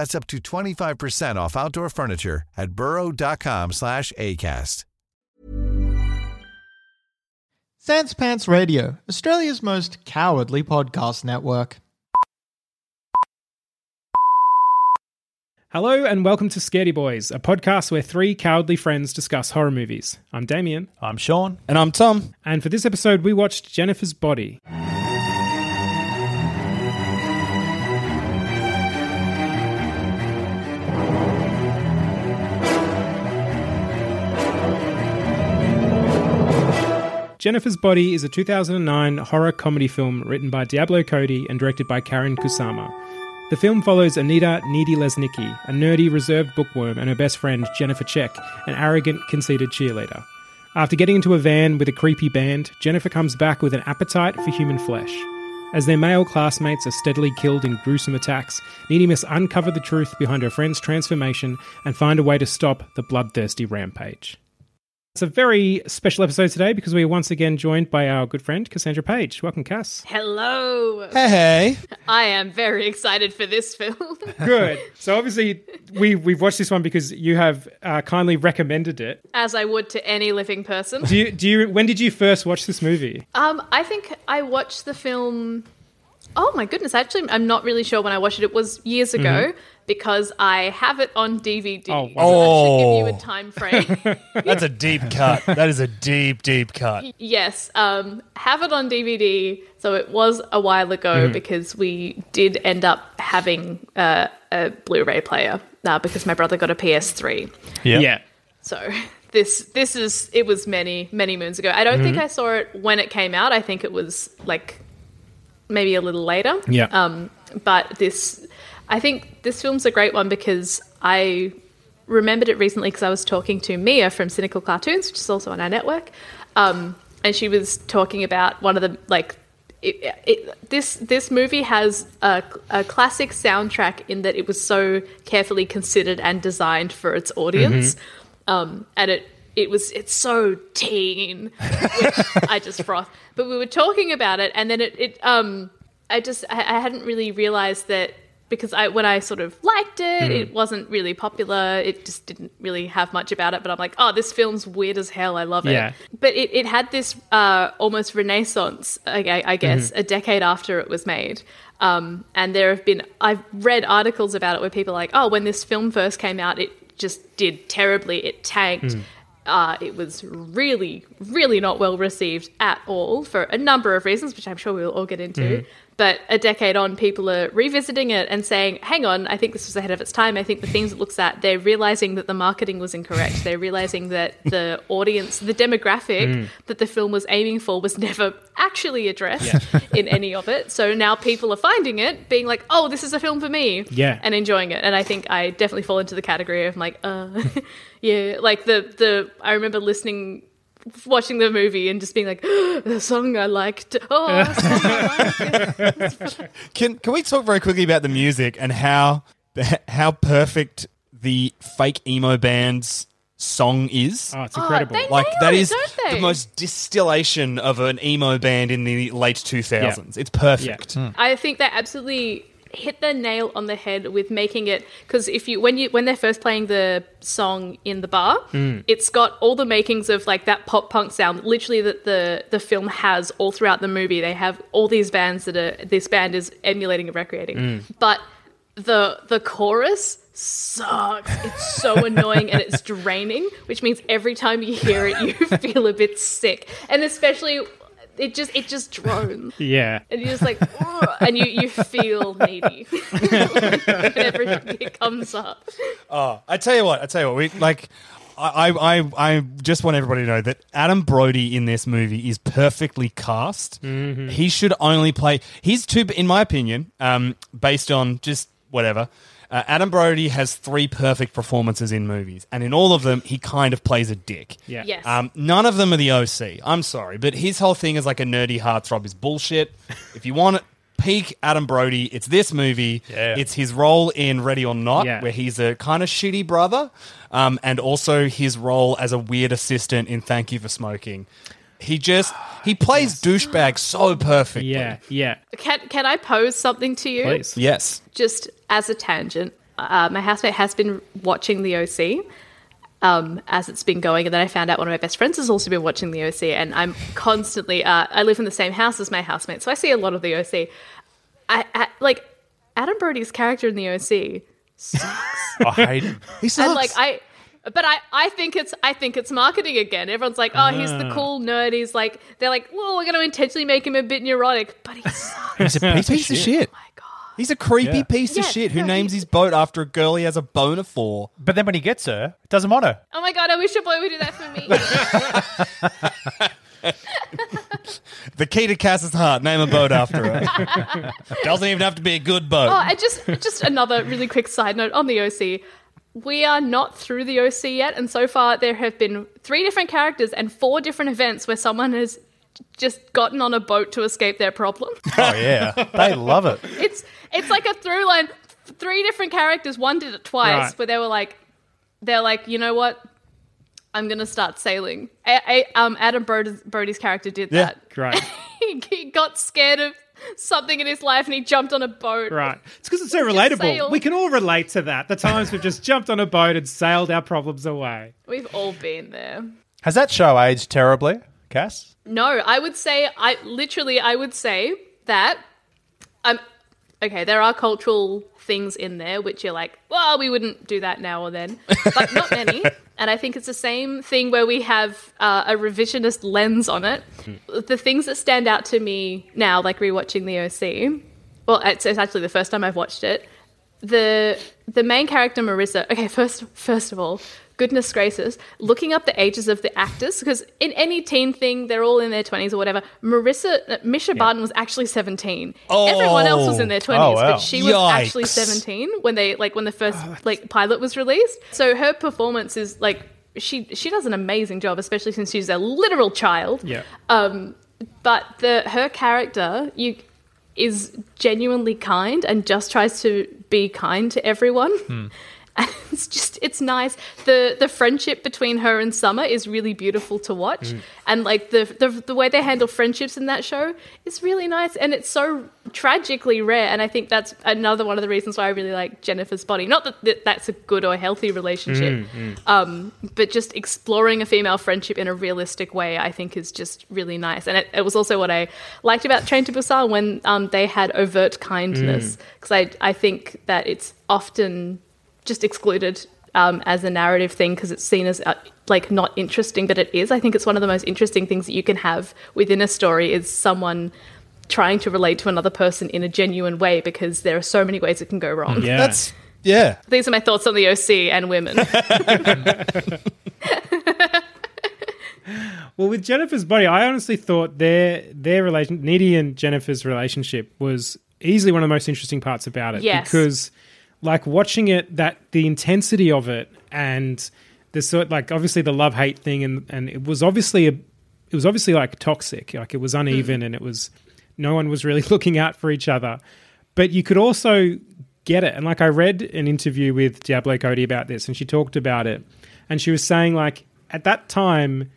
That's up to 25% off outdoor furniture at burrow.com slash ACAST. Sans Pants Radio, Australia's most cowardly podcast network. Hello and welcome to Scaredy Boys, a podcast where three cowardly friends discuss horror movies. I'm Damien, I'm Sean. And I'm Tom. and for this episode we watched Jennifer's Body. Jennifer's Body is a 2009 horror comedy film written by Diablo Cody and directed by Karyn Kusama. The film follows Anita Needy Lesnicki, a nerdy, reserved bookworm, and her best friend, Jennifer Check, an arrogant, conceited cheerleader. After getting into a van with a creepy band, Jennifer comes back with an appetite for human flesh. As their male classmates are steadily killed in gruesome attacks, Needy must uncover the truth behind her friend's transformation and find a way to stop the bloodthirsty rampage. It's a very special episode today because we are once again joined by our good friend Cassandra Page. Welcome, Cass. Hello. Hey, hey. I am very excited for this film. Good. So obviously we we've watched this one because you have uh, kindly recommended it. As I would to any living person. Do you do you when did you first watch this movie? Um, I think I watched the film. Oh my goodness! Actually, I'm not really sure when I watched it. It was years ago because I have it on DVD. Oh, wow. So that should give you Oh. a time frame. That's a deep cut. That is a deep, deep cut. yes, um, have it on DVD. So it was a while ago because we did end up having uh, a Blu-ray player uh, because my brother got a PS3. Yep. So this this is it was many many moons ago. I don't think I saw it when it came out. I think it was like maybe a little later. Yeah. Um, but this, I think this film's a great one because I remembered it recently because I was talking to Mia from Cynical Cartoons, which is also on our network, um, and she was talking about one of the like. It, it, this this movie has a, a classic soundtrack in that it was so carefully considered and designed for its audience, um, and it it was it's so teen, which I just froth. But we were talking about it, and then it, it um I just I, I hadn't really realized that because I when I sort of liked it, it wasn't really popular. It just didn't really have much about it. But I'm like, oh, this film's weird as hell. I love it. But it, it had this uh, almost renaissance, I, I- guess, a decade after it was made. Um, and there have been I've read articles about it where people are like, oh, when this film first came out, it just did terribly. It tanked. Uh, it was really, really not well received at all for a number of reasons, which I'm sure we'll all get into. But a decade on, people are revisiting it and saying, hang on, I think this was ahead of its time. I think the things it looks at, they're realizing that the marketing was incorrect. They're realizing that the audience, the demographic that the film was aiming for was never actually addressed in any of it. So now people are finding it, being like, oh, this is a film for me. Yeah. And enjoying it. And I think I definitely fall into the category of like, uh, yeah, like the, the, I remember listening watching the movie and just being like, the song I liked. Oh, song I liked. Can Can we talk very quickly about the music and how how perfect the fake emo band's song is? Oh, it's Oh, incredible. they like nail that it, is don't they? the most distillation of an emo band in the late 2000s. It's perfect. I think they absolutely hit the nail on the head with making it because if you when you when they're first playing the song in the bar mm. it's got all the makings of like that pop punk sound literally that the the film has all throughout the movie they have all these bands that are this band is emulating and recreating mm. but the the chorus sucks. It's so annoying and it's draining, which means every time you hear it, you feel a bit sick. And especially, it just it just drones. Yeah. And you're just like, and you, you feel needy whenever it comes up. Oh, I tell you what, I tell you what, we like. I, I, I I just want everybody to know that Adam Brody in this movie is perfectly cast. He should only play. He's too, in my opinion, um, based on just whatever. Uh, Adam Brody has three perfect performances in movies, and in all of them, he kind of plays a dick. Yeah. Yes. Um, none of them are the OC. I'm sorry, but his whole thing is like a nerdy heartthrob is bullshit. if you want to peak Adam Brody, it's this movie. Yeah. It's his role in Ready or Not, Yeah. where he's a kind of shitty brother, um, and also his role as a weird assistant in Thank You for Smoking. He just he plays douchebag so perfectly. Yeah. Yeah. Can, can I pose something to you? Please. Yes. just as a tangent, uh, my housemate has been watching the OC um, as it's been going, and then I found out one of my best friends has also been watching the OC, and I'm constantly. Uh, I live in the same house as my housemate, so I see a lot of the OC. I, I like Adam Brody's character in the OC sucks, I hate him. He sucks. and like I. But I, I think it's I think it's marketing again. Everyone's like, oh, he's the ah. cool nerd. He's like, they're like, well, we're going to intentionally make him a bit neurotic, but he sucks. He's a piece, piece of shit. oh my god. He's a creepy Yeah. piece of Yeah, shit who no, names he- his boat after a girl he has a boner for. But then when he gets her, it doesn't want her. Oh my god, I wish a boy would do that for me. The key to Cass's heart, name a boat after her. Doesn't even have to be a good boat. Oh, and just just another really quick side note on the OC. We are not through the OC yet, and so far there have been three different characters and four different events where someone has just gotten on a boat to escape their problem. Oh yeah, they love it. it's it's like a through line. Three different characters. One did it twice, Right. where they were like, they're like, you know what? I'm gonna start sailing. A- A- um, Adam Brody's, Brody's character did Yeah. that. Great. he, he got scared of something in his life and he jumped on a boat. Right. It's because it's so relatable. We can all relate to that. The times we've just jumped on a boat and sailed our problems away. We've all been there. Has that show aged terribly, Cass? No, I would say I literally I would say that I'm okay, there are cultural things in there which you're like, well, we wouldn't do that now or then. But not many. And I think it's the same thing where we have uh, a revisionist lens on it. The things that stand out to me now, like rewatching the OC, well, it's, it's actually the first time I've watched it. The the main character Marissa. Okay, first first of all, goodness gracious, looking up the ages of the actors because in any teen thing they're all in their twenties or whatever. Marissa uh, Mischa Barton was actually seventeen. Oh. Everyone else was in their twenties, Oh, wow. but she was actually seventeen when they like when the first like pilot was released. So her performance is like she she does an amazing job, especially since she's a literal child. Yeah. Um, but the her character you is genuinely kind and just tries to be kind to everyone. And it's just it's nice. The the friendship between her and Summer is really beautiful to watch. And like the, the the way they handle friendships in that show is really nice and it's so tragically rare and I think that's another one of the reasons why I really like Jennifer's body. Not that, that that's a good or healthy relationship. Um, but just exploring a female friendship in a realistic way, I think, is just really nice. And it, it was also what I liked about Train to Busan when um, they had overt kindness, because I I think that it's often just excluded um, as a narrative thing because it's seen as uh, like not interesting, but it is. I think it's one of the most interesting things that you can have within a story is someone trying to relate to another person in a genuine way because there are so many ways it can go wrong. Yeah. That's yeah. These are my thoughts on the OC and women. Well, with Jennifer's body, I honestly thought their their relation, Needy and Jennifer's relationship, was easily one of the most interesting parts about it. Yes. because like watching it, that the intensity of it, and the sort like obviously the love hate thing, and and it was obviously a, it was obviously like toxic, like it was uneven, hmm. and it was no one was really looking out for each other, but you could also get it. And like I read an interview with Diablo Cody about this, and she talked about it, and she was saying like at that time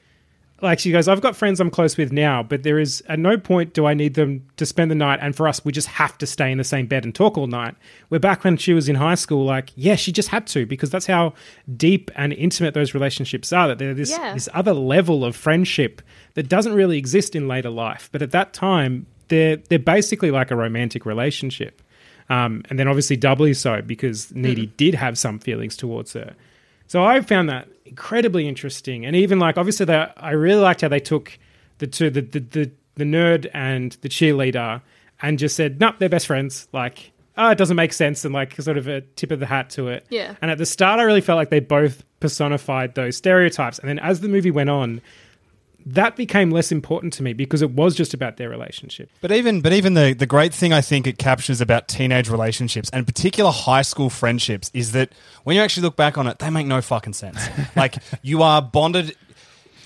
like she goes, I've got friends I'm close with now, but there is at no point do I need them to spend the night. And for us, we just have to stay in the same bed and talk all night. We're back when she was in high school, like, yeah, she just had to because that's how deep and intimate those relationships are. That they're this Yeah. this other level of friendship that doesn't really exist in later life. But at that time, they're they're basically like a romantic relationship. Um, and then obviously doubly so because Needy did have some feelings towards her. So I found that incredibly interesting. And even like, obviously, that I really liked how they took the two, the, the, the, the nerd and the cheerleader, and just said, nope, they're best friends. Like, oh, it doesn't make sense, and like sort of a tip of the hat to it. Yeah. And at the start, I really felt like they both personified those stereotypes. And then as the movie went on, that became less important to me because it was just about their relationship. But even but even the the great thing I think it captures about teenage relationships and particular high school friendships is that when you actually look back on it, they make no fucking sense. like you are bonded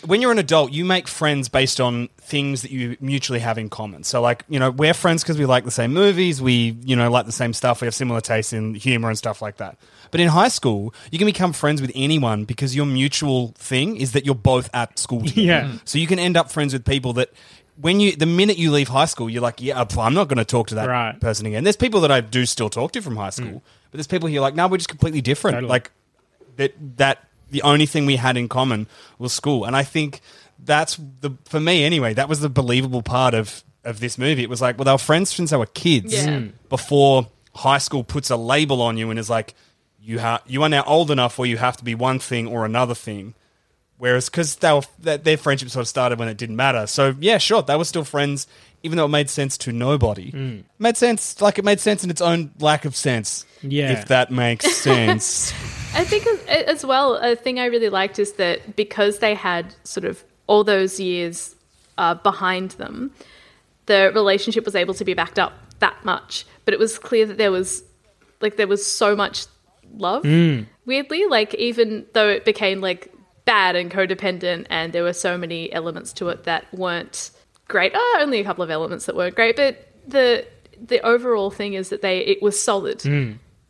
when you're an adult, you make friends based on things that you mutually have in common. So, like, you know, we're friends because we like the same movies, we, you know, like the same stuff, we have similar tastes in humor and stuff like that. But in high school, you can become friends with anyone because your mutual thing is that you're both at school together. Yeah. So you can end up friends with people that when you the minute you leave high school, you're like, yeah, I'm not going to talk to that Right. person again. There's people that I do still talk to from high hmm. school, but there's people who are like, no, we're just completely different. Totally. Like that that the only thing we had in common was school, and I think that's the for me anyway. That was the believable part of of this movie. It was like, well, they were friends since they were kids Yeah. Mm. before high school puts a label on you and is like, you have you are now old enough where you have to be one thing or another thing. Whereas because they were that their friendship sort of started when it didn't matter. So yeah, sure, they were still friends, even though it made sense to nobody. Mm. Made sense, like it made sense in its own lack of sense. Yeah. if that makes sense. I think as- well, a thing I really liked is that because they had sort of all those years uh, behind them, the relationship was able to be backed up that much. But it was clear that there was, like, there was so much love. Weirdly, like even though it became like bad and codependent, and there were so many elements to it that weren't great. Oh, only a couple of elements that weren't great, but the the overall thing is that they it was solid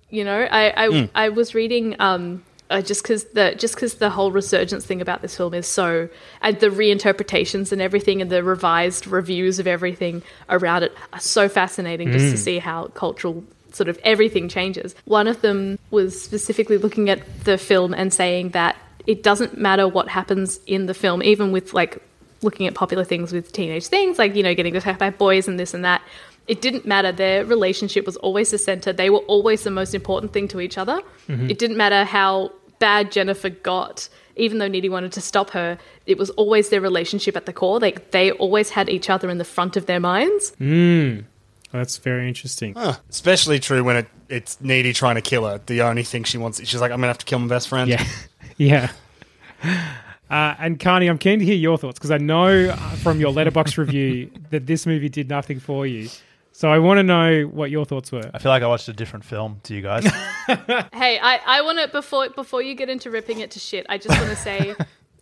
you know i i, I was reading um uh, just because the just because the whole resurgence thing about this film is so and the reinterpretations and everything and the revised reviews of everything around it are so fascinating just to see how cultural sort of everything changes. One of them was specifically looking at the film and saying that it doesn't matter what happens in the film even with like looking at popular things with teenage things like you know getting attacked by boys and this and that it didn't matter. Their relationship was always the center. They were always the most important thing to each other. It didn't matter how bad Jennifer got, even though Needy wanted to stop her. It was always their relationship at the core. Like they always had each other in the front of their minds. That's very interesting. Especially true when it, it's needy trying to kill her. The only thing she wants, she's like, I'm gonna have to kill my best friend. Yeah, yeah. Uh, and Carney, I'm keen to hear your thoughts because I know uh, from your Letterboxd review that this movie did nothing for you. So I want to know what your thoughts were. I feel like I watched a different film to you guys. Hey, I, I want to before before you get into ripping it to shit. I just want to say,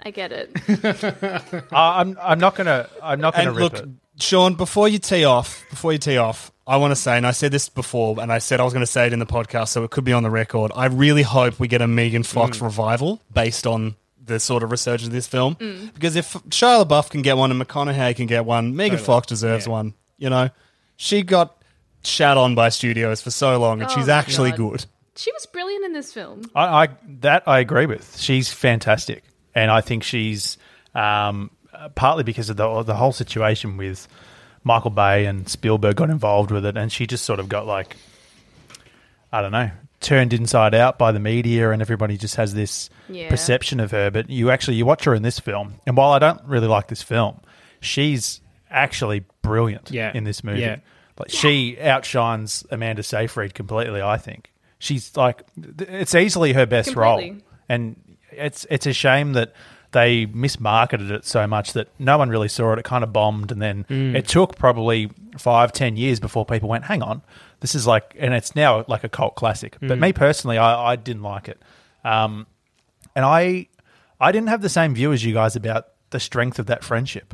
I get it. Uh, I'm I'm not gonna I'm not gonna And rip look, it. Sean, before you tee off, before you tee off, I want to say, and I said this before, and I said I was going to say it in the podcast, so it could be on the record. I really hope we get a Megan Fox revival based on the sort of resurgence of this film, because if Shia LaBeouf can get one and McConaughey can get one, Megan Fox deserves one. You know, she got shat on by studios for so long, and Oh she's my actually God. good. She was brilliant in this film. I, I that I agree with. She's fantastic, and I think she's um, uh, partly because of the the whole situation with Michael Bay and Spielberg got involved with it, and she just sort of got like I don't know turned inside out by the media, and everybody just has this Yeah. perception of her. But you actually you watch her in this film, and while I don't really like this film, she's actually brilliant Yeah. in this movie. Yeah. Like she outshines Amanda Seyfried completely. I think she's like it's easily her best Completely. role, and it's it's a shame that they mismarketed it so much that no one really saw it. It kind of bombed, and then it took probably five ten years before people went, "Hang on, this is like," and it's now like a cult classic. But me personally, I, I didn't like it, um, and I I didn't have the same view as you guys about the strength of that friendship.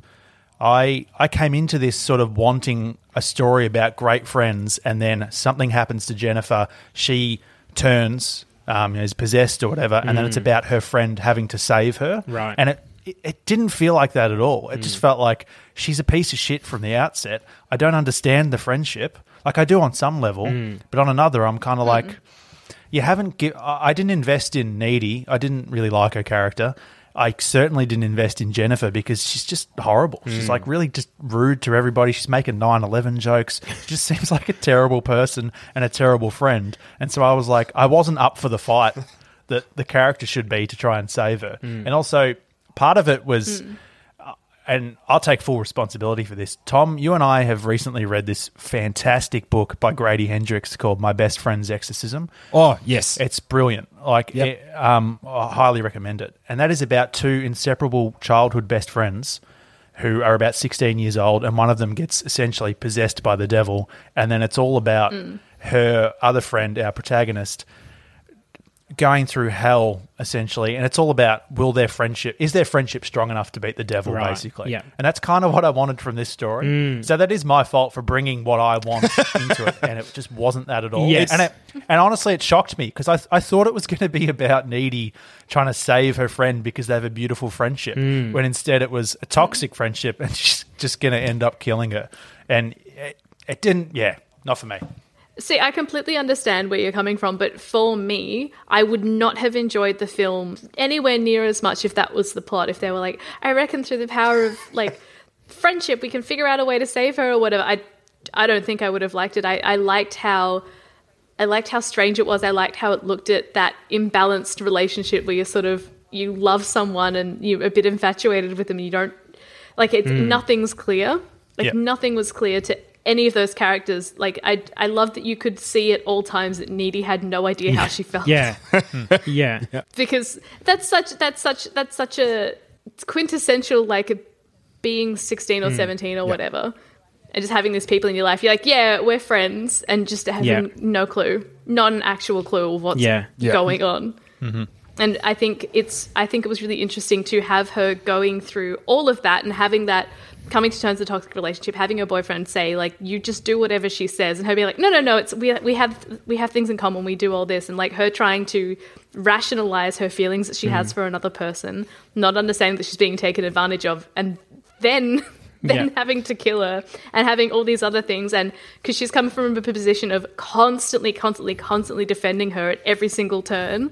I I came into this sort of wanting a story about great friends, and then something happens to Jennifer. She turns, um, is possessed or whatever, and then it's mm. about her friend having to save her. Right. and it, it it didn't feel like that at all. It just mm. felt like she's a piece of shit from the outset. I don't understand the friendship, like I do on some level, mm. but on another, I'm kind of mm-hmm. like you haven't give, I didn't invest in Needy. I didn't really like her character. I certainly didn't invest in Jennifer because she's just horrible. She's like really just rude to everybody. She's making 9 11 jokes. She just seems like a terrible person and a terrible friend. And so I was like, I wasn't up for the fight that the character should be to try and save her. Mm. And also, part of it was mm. And I'll take full responsibility for this. Tom, you and I have recently read this fantastic book by Grady Hendrix called My Best Friend's Exorcism. Oh yes, It's brilliant. Like, Yep. it- um, I highly recommend it. And that is about two inseparable childhood best friends who are about 16 years old, and one of them gets essentially possessed by the devil. And then it's all about her other friend, our protagonist, going through hell essentially and it's all about will their friendship is their friendship strong enough to beat the devil Right, basically? Yeah. and that's kind of what i wanted from this story. Mm. So that is my fault for bringing what i want into it and it just wasn't that at all. Yes. and it, and honestly it shocked me because I, I thought it was going to be about needy trying to save her friend because they have a beautiful friendship mm. when instead it was a toxic friendship and she's just going to end up killing her. And it, it didn't yeah not for me See, I completely understand where you're coming from, but for me, I would not have enjoyed the film anywhere near as much if that was the plot. If they were like, I reckon through the power of like friendship, we can figure out a way to save her or whatever. I, I don't think I would have liked it. I, I liked how, I liked how strange it was. I liked how it looked at that imbalanced relationship where you're sort of you love someone and you're a bit infatuated with them. And you don't like it's hmm. nothing's clear. Like Yeah. nothing was clear to any of those characters. Like I, I love that you could see at all times that Needy had no idea how she felt. Yeah. yeah. because that's such that's such that's such a quintessential like being 16 or Hmm. 17 or whatever and just having these people in your life you're like yeah we're friends and just having Yeah. no clue not an actual clue of what's Yeah. Yeah. going on and i think it's i think it was really interesting to have her going through all of that and having that coming to terms with a toxic relationship having her boyfriend say like you just do whatever she says and her being like no no no it's we, we have we have things in common we do all this and like her trying to rationalize her feelings that she has mm-hmm. for another person not understanding that she's being taken advantage of and then then Yeah. having to kill her and having all these other things and because she's coming from a position of constantly constantly constantly defending her at every single turn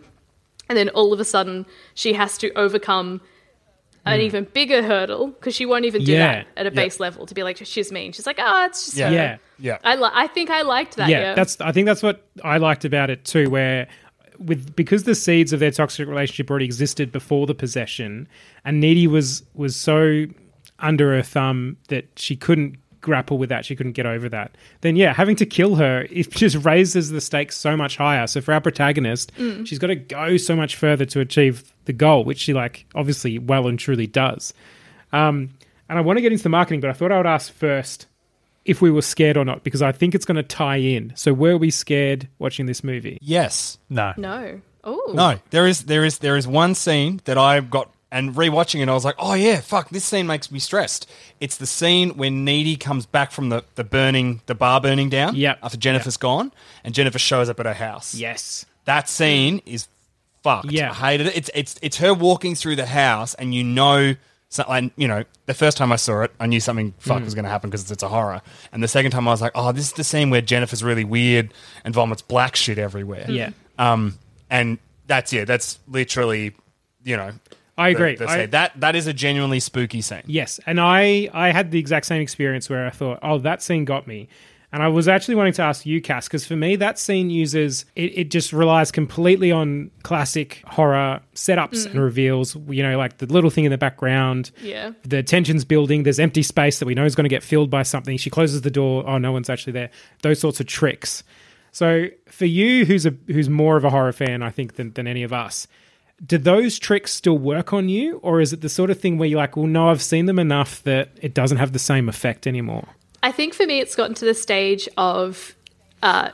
and then all of a sudden she has to overcome an even bigger hurdle because she won't even do Hmm. Yeah. that at a base level to be like she's mean she's like oh it's just yeah, her." Yeah. yeah. I, li- I think I liked that yeah, yeah, that's I think that's what I liked about it too, where with because the seeds of their toxic relationship already existed before the possession, and Needy was was so under her thumb that she couldn't grapple with that, she couldn't get over that. Then yeah, having to kill her it just raises the stakes so much higher. So for our protagonist, she's got to go so much further to achieve the goal, which she like obviously well and truly does. Um, and I want to get into the marketing, but I thought I would ask first if we were scared or not, because I think it's going to tie in. So, were we scared watching this movie? yes. no no oh No, there is there is there is one scene that I've got and rewatching it, I was like, oh yeah, fuck, this scene makes me stressed. It's the scene when Needy comes back from the, the burning the bar burning down. Yep. After Jennifer's gone, and Jennifer shows up at her house. Yes. That scene is fucked. Yeah. I hated it. It's it's it's her walking through the house, and you know. So, and you know, the first time I saw it, I knew something Mm. fuck was going to happen because it's, it's a horror. And the second time, I was like, "Oh, this is the scene where Jennifer's really weird and vomits black shit everywhere." Yeah. Um, and that's yeah, that's literally, you know, I agree. the I- that that is a genuinely spooky scene. Yes, and I I had the exact same experience where I thought, oh, that scene got me. And I was actually wanting to ask you, Cass, because for me, that scene uses it, it just relies completely on classic horror setups mm. and reveals. You know, like the little thing in the background, Yeah. the tension's building. There's empty space that we know is going to get filled by something. She closes the door. Oh, no one's actually there. Those sorts of tricks. So for you, who's a who's more of a horror fan, I think, than than any of us, do those tricks still work on you, or is it the sort of thing where you're like, well, no, I've seen them enough that it doesn't have the same effect anymore? I think for me, it's gotten to the stage of, uh,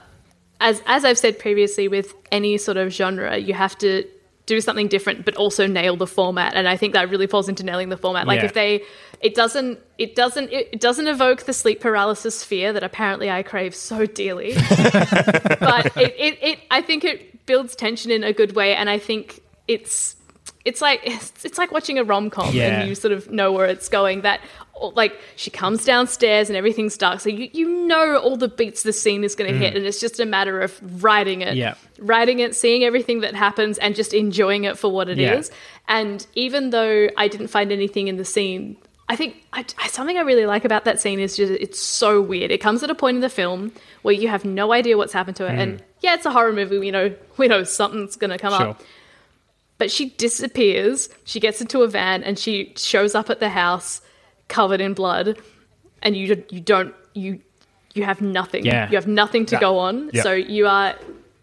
as as I've said previously, with any sort of genre, you have to do something different, but also nail the format. And I think that really falls into nailing the format. Like Yeah. if they, it doesn't, it doesn't, it doesn't evoke the sleep paralysis fear that apparently I crave so dearly. but it, it, it, I think it builds tension in a good way, and I think it's it's like it's, it's like watching a rom com Yeah. and you sort of know where it's going. That like she comes downstairs and everything's dark, so you you know all the beats the scene is going to hit, and it's just a matter of writing it, Mm. Yeah. writing it, seeing everything that happens, and just enjoying it for what it is. Yeah. And even though I didn't find anything in the scene. I think I, something I really like about that scene is just it's so weird. It comes at a point in the film where you have no idea what's happened to it, and yeah, it's a horror movie. We know we know something's going to come Sure. up, but she disappears. She gets into a van and she shows up at the house covered in blood, and you you don't you you have nothing. Yeah. You have nothing to go on. Yeah. So you are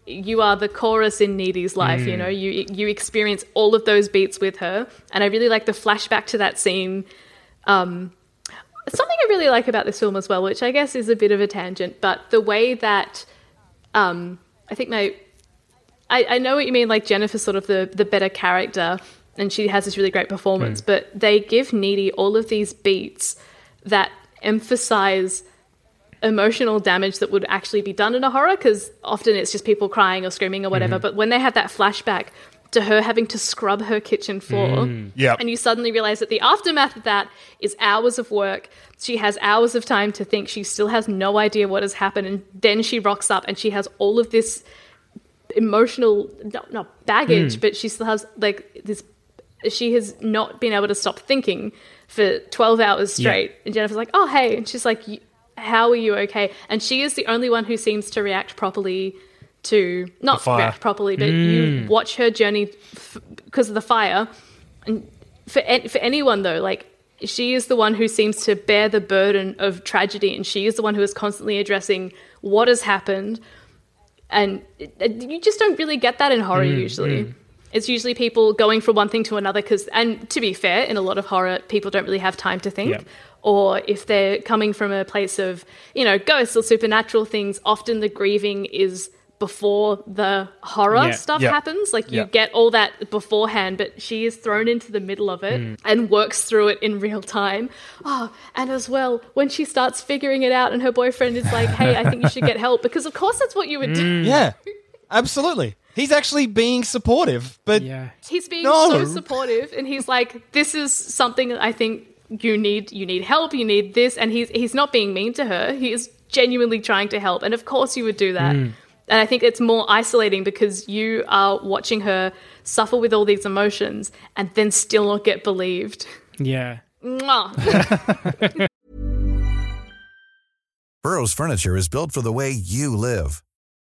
you are the chorus in Needy's life. Mm. You know, you you experience all of those beats with her, and I really like the flashback to that scene. Um, something I really like about this film as well, which I guess is a bit of a tangent, but the way that um, I think my I, I know what you mean. Like Jennifer's sort of the the better character, and she has this really great performance. Hmm. But they give Needy all of these beats that emphasize emotional damage that would actually be done in a horror. Because often it's just people crying or screaming or whatever. Hmm. But when they have that flashback to her having to scrub her kitchen floor, hmm. Yep. and you suddenly realize that the aftermath of that is hours of work. She has hours of time to think. She still has no idea what has happened, and then she rocks up and she has all of this emotional not, not baggage but she still has like this she has not been able to stop thinking for 12 hours straight. And jennifer's like oh hey. And she's like how are you okay? And she is the only one who seems to react properly to not react properly but you mm. watch her journey f- because of the fire. And for an- for anyone though like she is the one who seems to bear the burden of tragedy and she is the one who is constantly addressing what has happened. And it- it- you just don't really get that in horror mm, usually mm. It's usually people going from one thing to another because and to be fair in a lot of horror people don't really have time to think Yeah. or if they're coming from a place of you know ghosts or supernatural things often the grieving is before the horror Yeah. stuff Yeah. happens like you Yeah. get all that beforehand but she is thrown into the middle of it mm. and works through it in real time oh and as well when she starts figuring it out and her boyfriend is like hey i think you should get help because of course that's what you would do mm. Yeah, absolutely. He's actually being supportive, but Yeah. he's being No. so supportive and he's like this is something that i think you need you need help you need this and he's he's not being mean to her he is genuinely trying to help and of course you would do that mm. and i think it's more isolating because you are watching her suffer with all these emotions and then still not get believed Yeah. Mwah. Burrow's furniture is built for the way you live.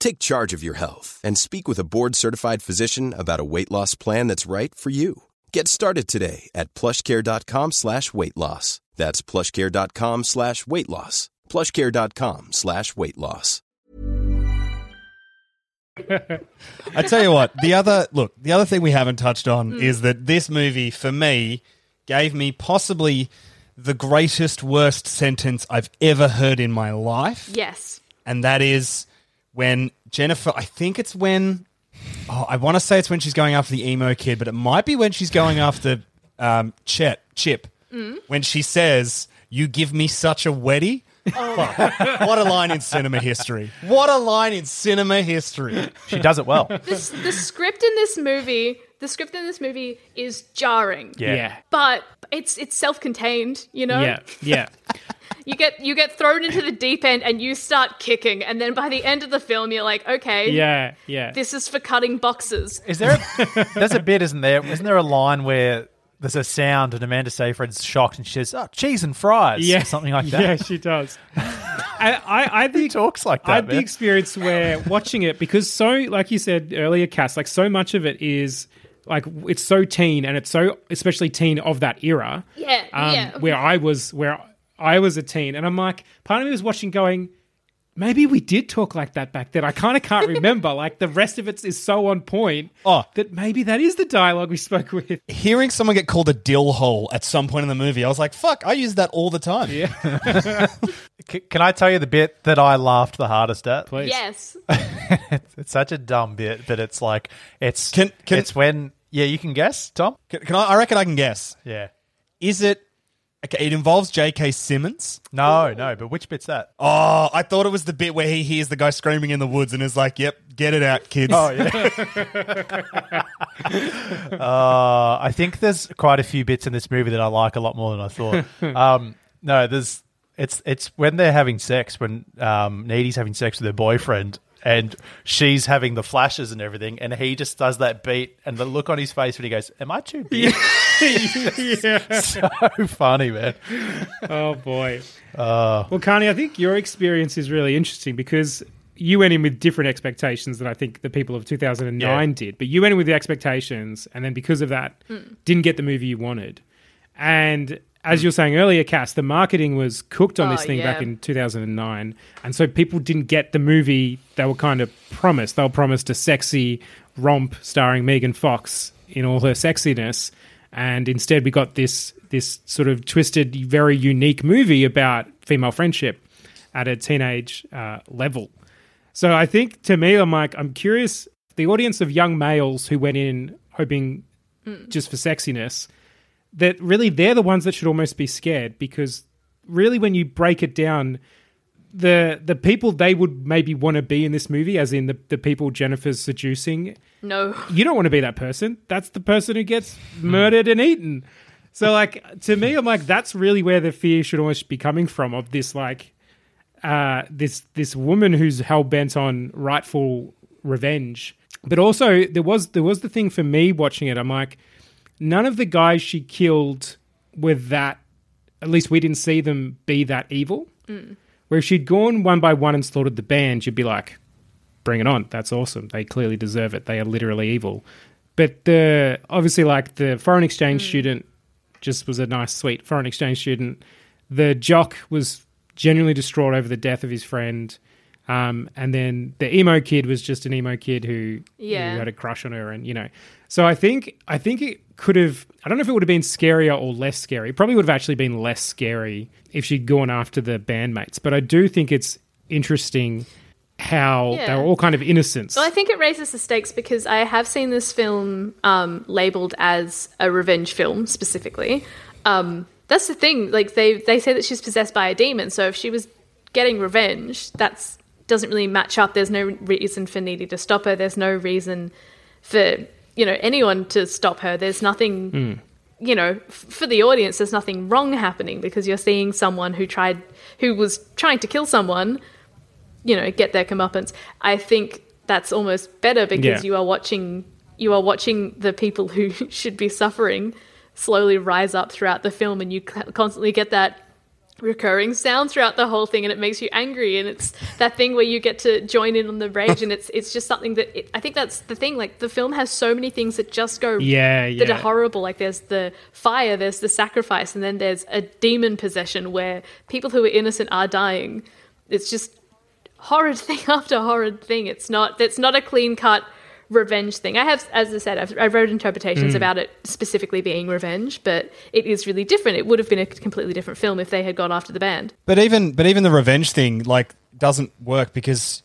Take charge of your health and speak with a board-certified physician about a weight loss plan that's right for you. Get started today at plushcare.com slash weight loss. That's plushcare.com slash weight loss. plushcare.com slash weight loss. I tell you what, the other look, the other thing we haven't touched on hmm. is that this movie, for me, gave me possibly the greatest worst sentence I've ever heard in my life. yes And that is when Jennifer I think it's when oh, I want to say it's when she's going after the emo kid, but it might be when she's going after um Chet Chip. When she says, You give me such a weddy. what a line in cinema history! What a line in cinema history! She does it well. This, the script in this movie, the script in this movie is jarring. Yeah. Yeah. But it's it's self-contained, you know. Yeah. Yeah. You get you get thrown into the deep end and you start kicking, and then by the end of the film, you're like, okay, Yeah. Yeah. this is for cutting boxes. Is there? A, there's a bit, isn't there? Isn't there a line where there's a sound and Amanda Seyfried's shocked and she says, "Oh, cheese and fries," yeah. or something like that. Yeah, she does. I, I, I He think talks like I that. had the experience where watching it because so, like you said earlier, Cass, like so much of it is like it's so teen and it's so especially teen of that era. Yeah, um, yeah. Where I was, where I was a teen, and I'm like, part of me was watching, going, maybe we did talk like that back then. I kind of can't remember. like the rest of it is so on point. Oh. that maybe that is the dialogue we spoke with. Hearing someone get called a dill hole at some point in the movie, I was like, "Fuck!" I use that all the time. Yeah. C- Can I tell you the bit that I laughed the hardest at? Please. Yes. It's such a dumb bit, but it's like it's Can- can- it's when yeah, you can guess, Tom. Can, can I? I reckon I can guess. Yeah. Is it? Okay, it involves J.K. Simmons. No, no, but which bit's that? Oh, I thought it was the bit where he hears the guy screaming in the woods and is like, "Yep, get it out, kids." Oh yeah. uh, I think there's quite a few bits in this movie that I like a lot more than I thought. Um, no, there's it's it's when they're having sex when um, Needy's having sex with her boyfriend and she's having the flashes and everything, and he just does that beat and the look on his face when he goes, "Am I too big?" so funny, man. Oh boy. Uh, well, Carney, I think your experience is really interesting because you went in with different expectations than I think the people of 2009 Yeah. did. But you went in with the expectations, and then because of that, hmm. didn't get the movie you wanted. And as you were saying earlier, Cass, the marketing was cooked on Oh, this thing back in 2009, and so people didn't get the movie they were kind of promised. They were promised a sexy romp starring Megan Fox in all her sexiness, and instead we got this this sort of twisted, very unique movie about female friendship at a teenage uh, level. So I think to me, I'm like, I'm curious. The audience of young males who went in hoping just for sexiness, that really they're the ones that should almost be scared because really, when you break it down, the the people they would maybe want to be in this movie, as in the, the people Jennifer's seducing, No. you don't want to be that person. That's the person who gets murdered and eaten. So, like, to me, I'm like, that's really where the fear should almost be coming from of this, like, uh, this this woman who's hell bent on rightful revenge. But also, there was there was the thing for me watching it. I'm like, none of the guys she killed were that. At least we didn't see them be that evil. Mm. Where if she'd gone one by one and slaughtered the band, you'd be like, bring it on. That's awesome. They clearly deserve it. They are literally evil. But the obviously like the foreign exchange mm. student just was a nice sweet foreign exchange student. The jock was genuinely distraught over the death of his friend. Um, and then the emo kid was just an emo kid who, Yeah. who had a crush on her and you know. So I think I think it could have I don't know if it would have been scarier or less scary. It probably would have actually been less scary if she'd gone after the bandmates. But I do think it's interesting how Yeah. they were all kind of innocents. Well, I think it raises the stakes because I have seen this film um, labeled as a revenge film specifically. Um, that's the thing. Like they they say that she's possessed by a demon. So if she was getting revenge, that's doesn't really match up. There's no reason for Needy to stop her. There's no reason for you know anyone to stop her. There's nothing. Hmm. You know, f- for the audience, there's nothing wrong happening because you're seeing someone who tried, who was trying to kill someone, you know get their comeuppance. I think that's almost better because Yeah. you are watching you are watching the people who should be suffering slowly rise up throughout the film, and you constantly get that recurring sound throughout the whole thing and it makes you angry and it's that thing where you get to join in on the rage and it's it's just something that it, I think that's the thing like the film has so many things that just go Yeah, yeah that are horrible like there's the fire there's the sacrifice and then there's a demon possession where people who are innocent are dying it's just horrid thing after horrid thing. It's not it's not a clean cut revenge thing. I have, as I said, I've, I've wrote interpretations hmm. about it specifically being revenge, but it is really different. It would have been a completely different film if they had gone after the band. But even but even the revenge thing like doesn't work because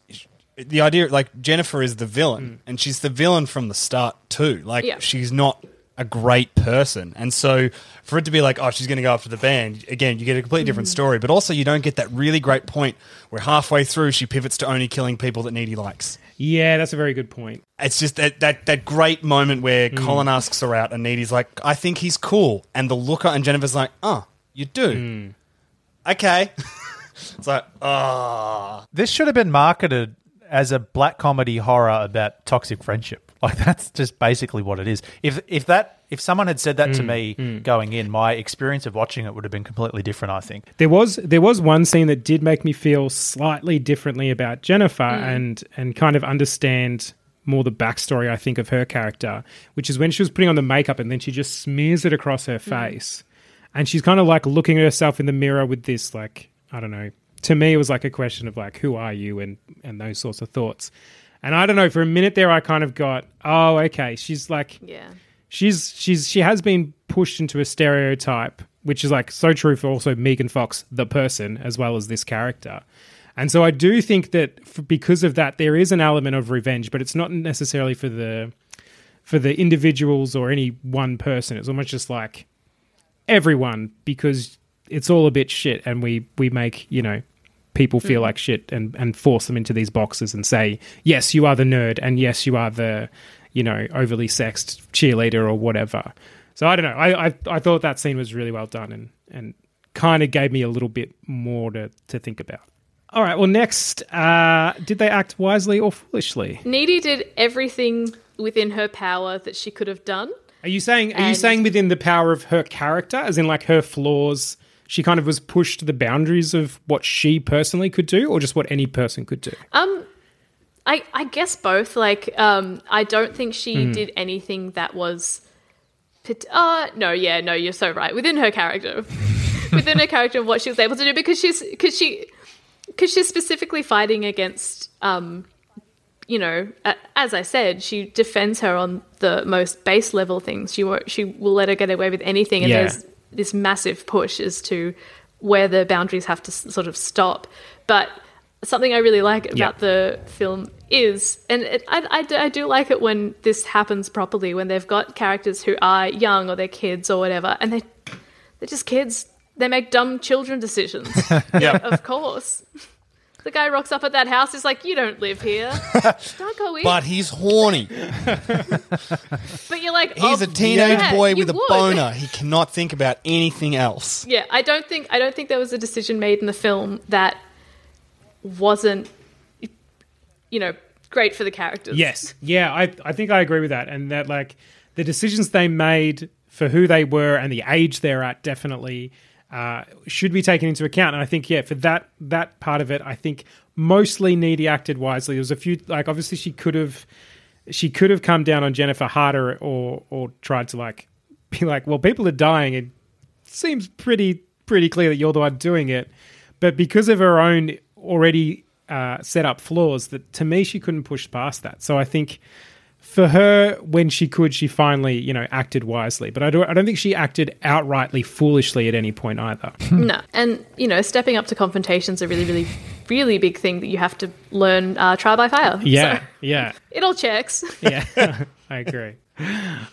the idea like Jennifer is the villain hmm. and she's the villain from the start too. Like Yeah. she's not a great person. And so for it to be like, oh, she's going to go after the band, again, you get a completely different hmm. story. But also, you don't get that really great point where halfway through she pivots to only killing people that Needy likes. Yeah, that's a very good point. It's just that that, that great moment where hmm. Colin asks her out and Needy's like, I think he's cool. And the looker and Jennifer's like, oh, you do? Hmm. Okay. it's like, oh. This should have been marketed as a black comedy horror about toxic friendship. Like that's just basically what it is. If if that if someone had said that to mm, me mm. going in, my experience of watching it would have been completely different. I think. There was there was one scene that did make me feel slightly differently about Jennifer mm. and and kind of understand more the backstory I think of her character, which is when she was putting on the makeup and then she just smears it across her face, and she's kind of like looking at herself in the mirror with this like I don't know. To me, it was like a question of like who are you and and those sorts of thoughts. And I don't know. For a minute there, I kind of got, oh, okay. She's like, Yeah. she's she's she has been pushed into a stereotype, which is like so true for also Megan Fox, the person, as well as this character. And so I do think that f because of that, there is an element of revenge, but it's not necessarily for the for the individuals or any one person. It's almost just like everyone because it's all a bit shit, and we we make you know people feel like shit and and force them into these boxes and say yes you are the nerd and yes you are the you know overly sexed cheerleader or whatever. So i don't know. I i, I thought that scene was really well done and and kind of gave me a little bit more to to think about. All right well next uh did they act wisely or foolishly? Needy did everything within her power that she could have done. are you saying are you saying within the power of her character as in like her flaws she kind of was pushed to the boundaries of what she personally could do or just what any person could do Um, I I guess both. Like, um, I don't think she Hmm. did anything that was. Uh, no, yeah, no, you're so right. Within her character, within her character, of what she was able to do, because she's because she because she's specifically fighting against. Um, you know, a- as I said, she defends her on the most base level things. She won't, she will let her get away with anything, and Yeah. there's this massive push as to where the boundaries have to sort of stop. But something I really like about Yeah. the film is, and it, I, I, do, I do like it when this happens properly, when they've got characters who are young or they're kids or whatever, and they they're just kids. They make dumb children decisions. yeah, of course. The guy rocks up at that house. He's like, you don't live here. don't go in. But he's horny. But you're like, He's oh, a teenage yeah, boy you with a would. boner. He cannot think about anything else. Yeah, I don't think I don't think there was a decision made in the film that wasn't, you know, great for the characters. Yes. Yeah, I I think I agree with that. And that like the decisions they made for who they were and the age they're at definitely uh, should be taken into account. And I think, yeah, for that that part of it, I think mostly Needy acted wisely. There was a few like obviously she could have she could have come down on Jennifer harder or or tried to like be like, well, people are dying. It seems pretty pretty clear that you're the one doing it. But because of her own already uh, set up flaws, that to me she couldn't push past that. So I think for her, when she could, she finally you know acted wisely. But I don't I don't think she acted outrightly foolishly at any point either. No, and you know, stepping up to confrontations a really, really, really big thing that you have to learn uh, trial by fire. yeah, So, yeah. it all checks. yeah, I agree.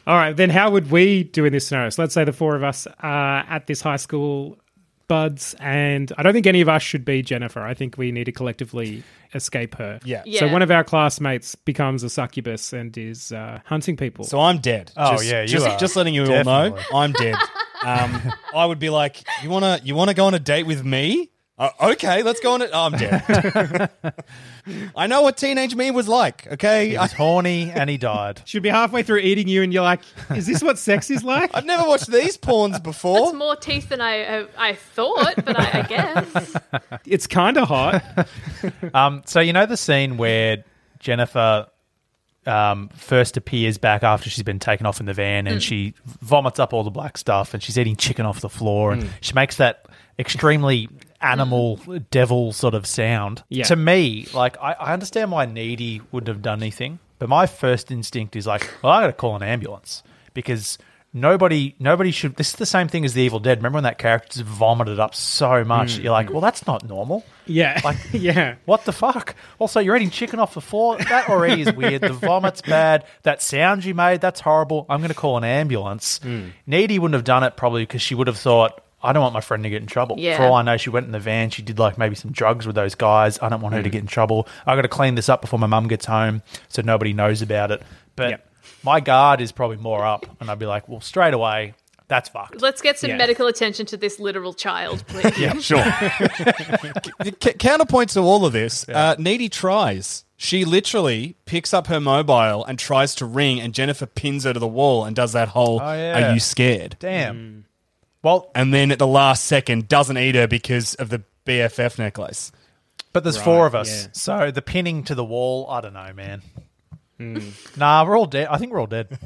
All right, then how would we do in this scenario? So let's say the four of us are at this high school buds, and I don't think any of us should be Jennifer. I think we need to collectively escape her. Yeah. Yeah. So one of our classmates becomes a succubus and is uh, hunting people. So I'm dead. Oh, just, yeah, you just, are. just letting you all know, I'm dead. Um, I would be like, you wanna, you wanna go on a date with me? Uh, okay, let's go on it. Oh, I'm dead. I know what teenage me was like. Okay, He was horny and he died. She'll be halfway through eating you, and you're like, "Is this what sex is like?" I've never watched these porns It's before. more teeth than I uh, I thought, but I, I guess. It's kind of hot. Um, so you know the scene where Jennifer um, first appears back after she's been taken off in the van, and she vomits up all the black stuff, and she's eating chicken off the floor, and she makes that extremely animal devil sort of sound. Yeah. To me, like I, I understand why Needy wouldn't have done anything, but my first instinct is like, well, I got to call an ambulance because nobody nobody should. This is the same thing as the Evil Dead. Remember when that character just vomited up so much? that You're like, well, that's not normal. Yeah. Like- yeah. What the fuck? Also, you're eating chicken off the floor. That already is weird. The vomit's bad. That sound you made, that's horrible. I'm going to call an ambulance. Mm. Needy wouldn't have done it probably because she would have thought, I don't want my friend to get in trouble. Yeah. For all I know, she went in the van. She did like maybe some drugs with those guys. I don't want her to get in trouble. I got to clean this up before my mum gets home so nobody knows about it. But Yep. my guard is probably more up, and I'd be like, well, straight away, that's fucked. Let's get some Yeah. medical attention to this literal child, please. Yeah, sure. C- counterpoint to all of this, uh, Needy tries. She literally picks up her mobile and tries to ring, and Jennifer pins her to the wall and does that whole Oh, yeah. "Are you scared?" Damn. Well, And then at the last second, doesn't eat her because of the BFF necklace. But there's four of us. yeah. So the pinning to the wall, I don't know, man. Hmm. Nah, we're all dead. I think we're all dead.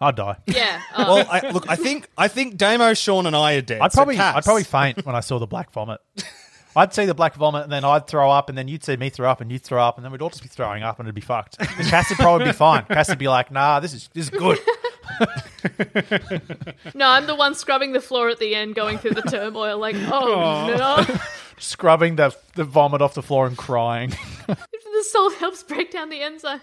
I'd die. Yeah. Oh, Well, I, look, I think I think Damo, Sean, and I are dead. I'd So probably Cass- I'd probably faint when I saw the black vomit. I'd see the black vomit and then I'd throw up and then you'd see me throw up and you'd throw up and then we'd all just be throwing up and it'd be fucked. Cass would probably be fine. Cass would be like, nah, this is this is good. no, I'm the one scrubbing the floor at the end, going through the turmoil, like, oh no. Scrubbing the the vomit off the floor and crying. the salt helps break down the enzyme.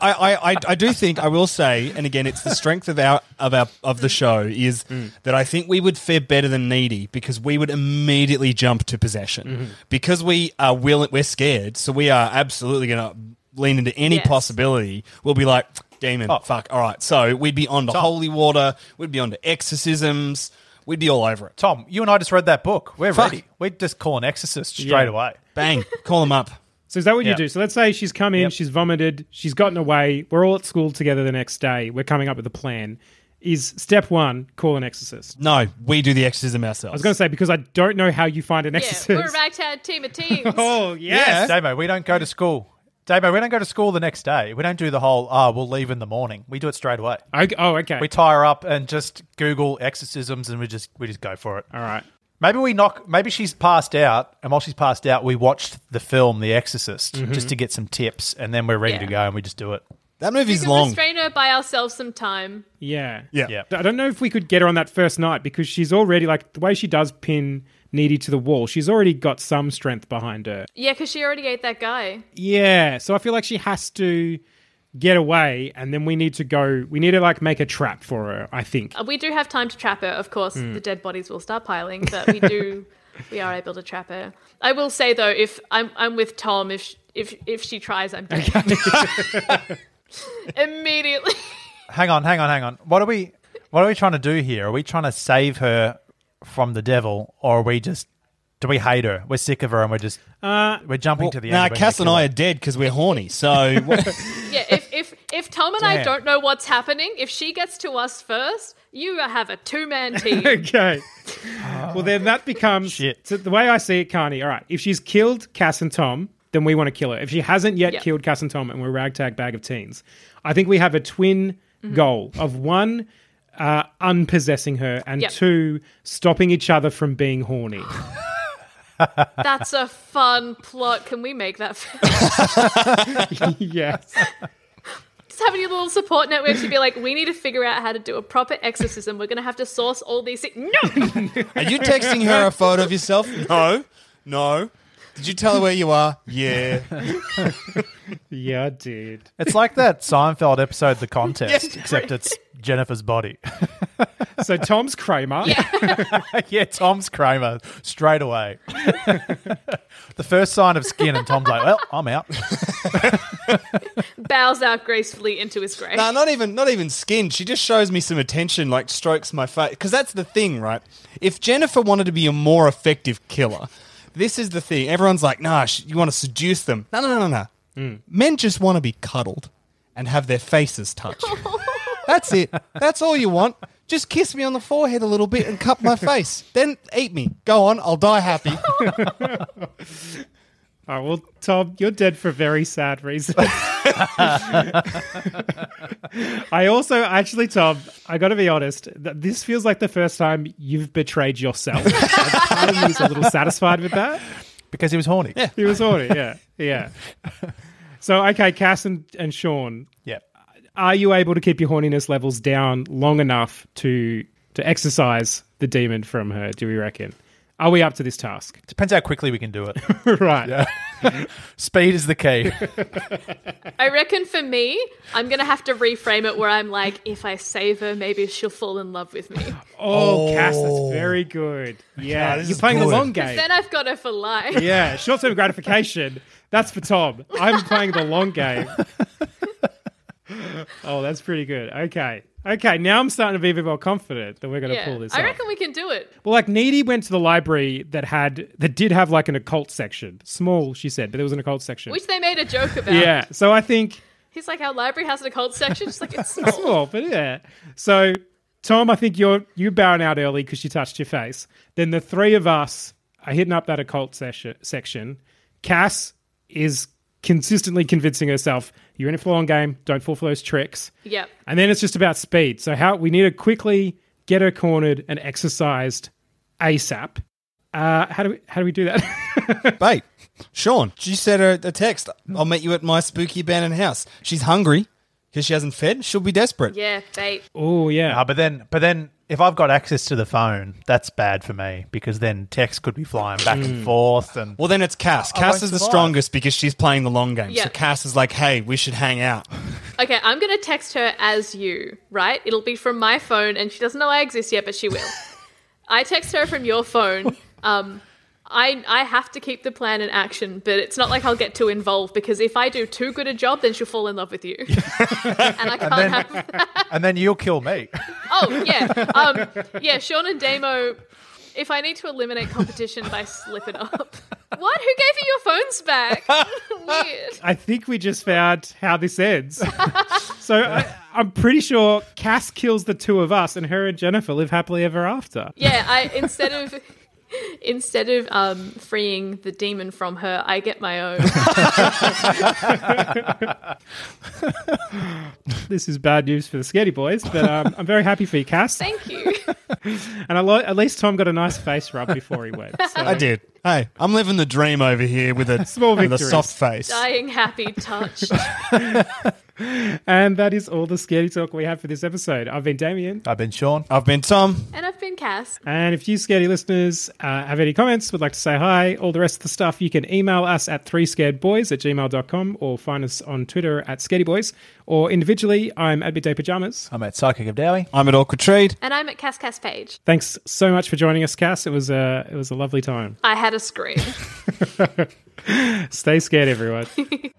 I, I, I, I do think I will say, and again, it's the strength of our of our of the show is mm. that I think we would fare better than needy because we would immediately jump to possession mm-hmm. because we are willing, we're scared, so we are absolutely going to lean into any Yes. possibility. We'll be like demon, Oh. fuck, all right. So we'd be on to holy water, we'd be on to exorcisms, we'd be all over it. Tom, you and I just read that book. We're Fuck. ready. We'd just call an exorcist straight Yeah. away. Bang, call them up. So is that what Yeah. you do? So let's say she's come in, Yep. she's vomited, she's gotten away. We're all at school together the next day. We're coming up with a plan. Is step one call an exorcist? No, we do the exorcism ourselves. I was going to say because I don't know how you find an yeah, exorcist. we're a ragtag team of teens. oh yes. Damo, we don't go to school. Damo, we don't go to school the next day. We don't do the whole, ah, we'll leave in the morning. We do it straight away. Okay. Oh, okay. We tie her up and just Google exorcisms and we just we just go for it. all right. Maybe we knock maybe she's passed out and while she's passed out we watched the film The Exorcist just to get some tips and then we're ready to go and we just do it. that movie's we movie's can long. restrain her by ourselves some time. Yeah. Yeah. Yeah. I don't know if we could get her on that first night because she's already like the way she does pin Needy to the wall. She's already got some strength behind her. Yeah, because she already ate that guy. Yeah. So I feel like she has to get away, and then we need to go. We need to like make a trap for her. I think. Uh, We do have time to trap her. Of course, Hmm. the dead bodies will start piling, but we do. we are able to trap her. I will say though, if I'm I'm with Tom, if sh- if if she tries, I'm dead immediately. Hang on, hang on, hang on. What are we what are we trying to do here? Are we trying to save her from the devil or are we just do we hate her? We're sick of her and we're just Uh, we're jumping to the Nah, end. we're Cass and I kill are dead because we're horny. So Yeah, if if if Tom and I don't know what's happening, if she gets to us first, you have a two man team. okay. well, then that becomes Shit. So the way I see it, Carney. All right, if she's killed Cass and Tom, then we want to kill her. If she hasn't yet Yep. killed Cass and Tom, and we're a ragtag bag of teens, I think we have a twin Mm-hmm. goal of one. Uh, unpossessing her and Yep. two stopping each other from being horny. That's a fun plot. Can we make that? yes. Just having your little support network to be like, we need to figure out how to do a proper exorcism. We're going to have to source all these things. No, are you texting her a photo of yourself? No, no. Did you tell her where you are? Yeah. Yeah, dude. It's like that Seinfeld episode The Contest, except it's Jennifer's body. So Tom's Kramer. yeah, Tom's Kramer straight away. the first sign of skin, and Tom's like, "Well, I'm out." bows out gracefully into his grave. No, not even not even skin. She just shows me some attention, like strokes my face. Because that's the thing, right? If Jennifer wanted to be a more effective killer, this is the thing. Everyone's like, "Nah, sh- you want to seduce them." No, no, no, no, no. Mm. Men just want to be cuddled and have their faces touched. that's it. That's all you want. Just kiss me on the forehead a little bit and cup my face. Then eat me. Go on. I'll die happy. Oh, well, Tom, you're dead for very sad reasons. I also, actually, Tom, I got to be honest, th- this feels like the first time you've betrayed yourself. And part of me is a little satisfied with that. Because he was horny. Yeah, He was horny, yeah, yeah. So, okay, Cass and, and Sean, yeah. are you able to keep your horniness levels down long enough to to exorcise the demon from her? Do we reckon? Are we up to this task? Depends how quickly we can do it. right. Speed is the key. I reckon for me, I'm gonna have to reframe it where I'm like, if I save her, maybe she'll fall in love with me. Oh, Cass, that's oh. very good. Yeah, this you're is playing the long game. Then I've got her for life. Yeah, short term gratification. That's for Tom. I'm playing the long game. Oh, that's pretty good. Okay. Okay, now I'm starting to be a bit more confident that we're going to Yeah, pull this I off. reckon we can do it. Well, like Needy went to the library that had that did have like an occult section. Small, she said, but there was an occult section. Which they made a joke about. yeah. So I think He's like, our library has an occult section. Just like, it's small. small, but yeah. So Tom, I think you're you bowing out early because you touched your face. Then the three of us are hitting up that occult session, section. Cass is consistently convincing herself you're in it for the long game. Don't fall for those tricks. Yep. And then it's just about speed. So how we need to quickly get her cornered and exorcised ASAP. Uh, how do we how do we do that? Bait. Sean, she sent her a text. I'll meet you at my spooky abandoned house. She's hungry because she hasn't fed. She'll be desperate. Yeah, bait. oh yeah. Uh, but then, but then, if I've got access to the phone, that's bad for me because then text could be flying back and forth, and Well, then it's Cass. I Cass won't is the survive. strongest because she's playing the long game. Yeah. So Cass is like, hey, we should hang out. Okay, I'm gonna text her as you, right? It'll be from my phone, and she doesn't know I exist yet, but she will. I text her from your phone. Um, I I have to keep the plan in action, but it's not like I'll get too involved because if I do too good a job, then she'll fall in love with you, and I can't then- have. and then you'll kill me. Oh yeah, um, yeah. Sean and Damo. If I need to eliminate competition by slip it up. What? Who gave you your phones back? Weird. I think we just found how this ends. so I, I'm pretty sure Cass kills the two of us, and her and Jennifer live happily ever after. Yeah, I instead of instead of um, freeing the demon from her, I get my own. This is bad news for the Scaredy Boys, but um, I'm very happy for you, Cass. Thank you. And I lo- at least Tom got a nice face rub before he went. So. I did. Hey, I'm living the dream over here with a Small with a victories. soft face. Dying happy, touched. And that is all the scary Talk we have for this episode. I've been Damien. I've been Sean. I've been Tom. And I've been Cass. And if you Scaredy listeners uh, have any comments, would like to say hi, all the rest of the stuff, you can email us at 3scaredboys at gmail.com or find us on Twitter at scaredyboys. Or individually, I'm at Midday Pajamas. I'm at Psychic of Dowie. I'm at Awkward Trade. And I'm at Cass Cass Page. Thanks so much for joining us, Cass. It was a, it was a lovely time. I had a scream. Stay scared, everyone.